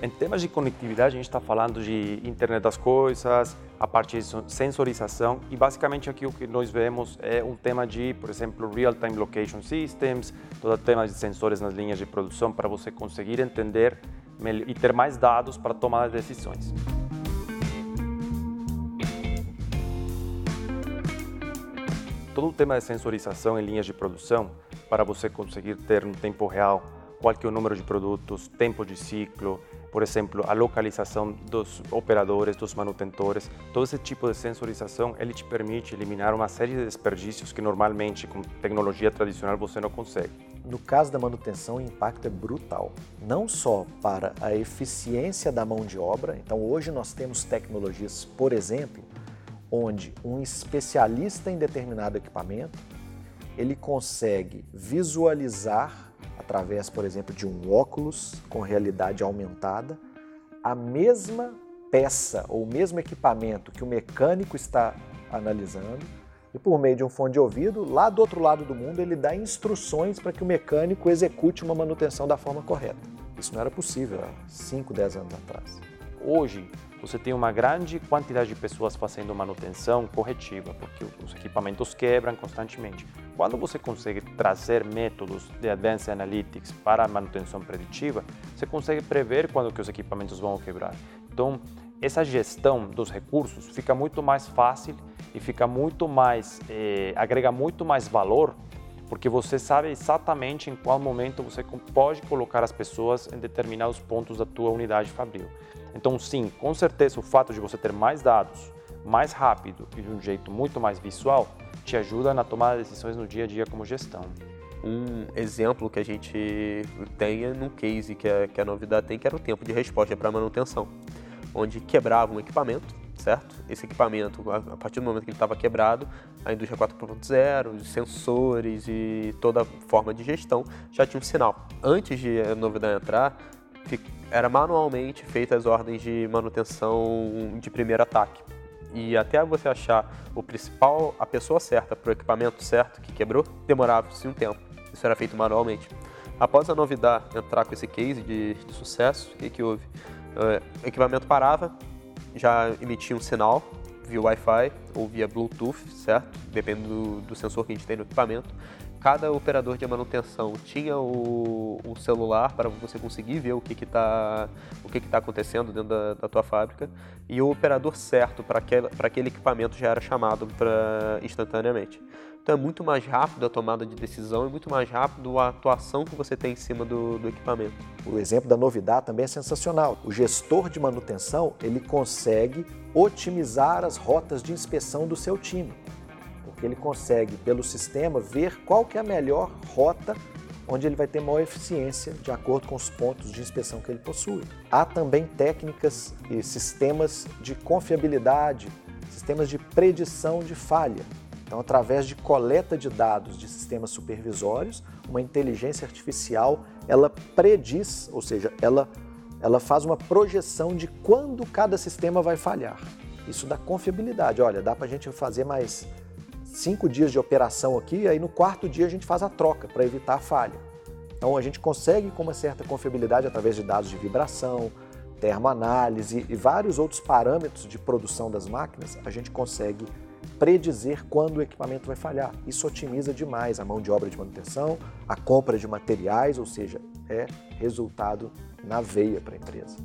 Em temas de conectividade, a gente está falando de internet das coisas, a parte de sensorização e basicamente aqui o que nós vemos é um tema de, por exemplo, real-time location systems, todo o tema de sensores nas linhas de produção para você conseguir entender e ter mais dados para tomar decisões. Todo o tema de sensorização em linhas de produção para você conseguir ter no tempo real qual que é o número de produtos, tempo de ciclo, por exemplo, a localização dos operadores, dos manutentores, todo esse tipo de sensorização, ele te permite eliminar uma série de desperdícios que normalmente com tecnologia tradicional você não consegue. No caso da manutenção, o impacto é brutal, não só para a eficiência da mão de obra. Então, hoje nós temos tecnologias, por exemplo, onde um especialista em determinado equipamento, ele consegue visualizar através, por exemplo, de um óculos com realidade aumentada, a mesma peça ou o mesmo equipamento que o mecânico está analisando e por meio de um fone de ouvido, lá do outro lado do mundo, ele dá instruções para que o mecânico execute uma manutenção da forma correta. Isso não era possível há 5, 10 anos atrás. Hoje, você tem uma grande quantidade de pessoas fazendo manutenção corretiva, porque os equipamentos quebram constantemente. Quando você consegue trazer métodos de Advanced Analytics para a manutenção preditiva, você consegue prever quando que os equipamentos vão quebrar. Então, essa gestão dos recursos fica muito mais fácil e fica muito mais, eh, agrega muito mais valor porque você sabe exatamente em qual momento você pode colocar as pessoas em determinados pontos da tua unidade fabril. Então, sim, com certeza o fato de você ter mais dados, mais rápido e de um jeito muito mais visual, te ajuda na tomada de decisões no dia a dia como gestão. Um exemplo que a gente tem é no case que a, que a novidade tem, que era o tempo de resposta para manutenção, onde quebrava um equipamento, certo? Esse equipamento, a partir do momento que ele estava quebrado, a indústria 4.0, os sensores e toda a forma de gestão já tinha um sinal. Antes de a novidade entrar, era manualmente feitas as ordens de manutenção de primeiro ataque. E até você achar o principal, a pessoa certa para o equipamento certo que quebrou, demorava-se um tempo. Isso era feito manualmente. Após a novidade entrar com esse case de, de sucesso, o que, que houve? Uh, o equipamento parava, já emitia um sinal via Wi-Fi ou via Bluetooth, certo? Dependendo do, do sensor que a gente tem no equipamento cada operador de manutenção tinha o, o celular para você conseguir ver o que está o que está acontecendo dentro da, da, tua fábrica e o operador certo para aquele, equipamento já era chamado pra, instantaneamente. Então é muito mais rápido a tomada de decisão e muito mais rápido a atuação que você tem em cima do, do equipamento. O exemplo da novidade também é sensacional. O gestor de manutenção ele consegue otimizar as rotas de inspeção do seu time porque ele consegue, pelo sistema, ver qual que é a melhor rota onde ele vai ter maior eficiência de acordo com os pontos de inspeção que ele possui. Há também técnicas e sistemas de confiabilidade, sistemas de predição de falha. Então, através de coleta de dados de sistemas supervisórios, uma inteligência artificial, ela prediz, ou seja, ela, ela faz uma projeção de quando cada sistema vai falhar. Isso dá confiabilidade. Olha, dá para a gente fazer mais cinco dias de operação aqui, aí no quarto dia a gente faz a troca para evitar a falha. Então a gente consegue com uma certa confiabilidade através de dados de vibração, termoanálise e vários outros parâmetros de produção das máquinas, a gente consegue predizer quando o equipamento vai falhar. Isso otimiza demais a mão de obra de manutenção, a compra de materiais, ou seja, é resultado na veia para a empresa.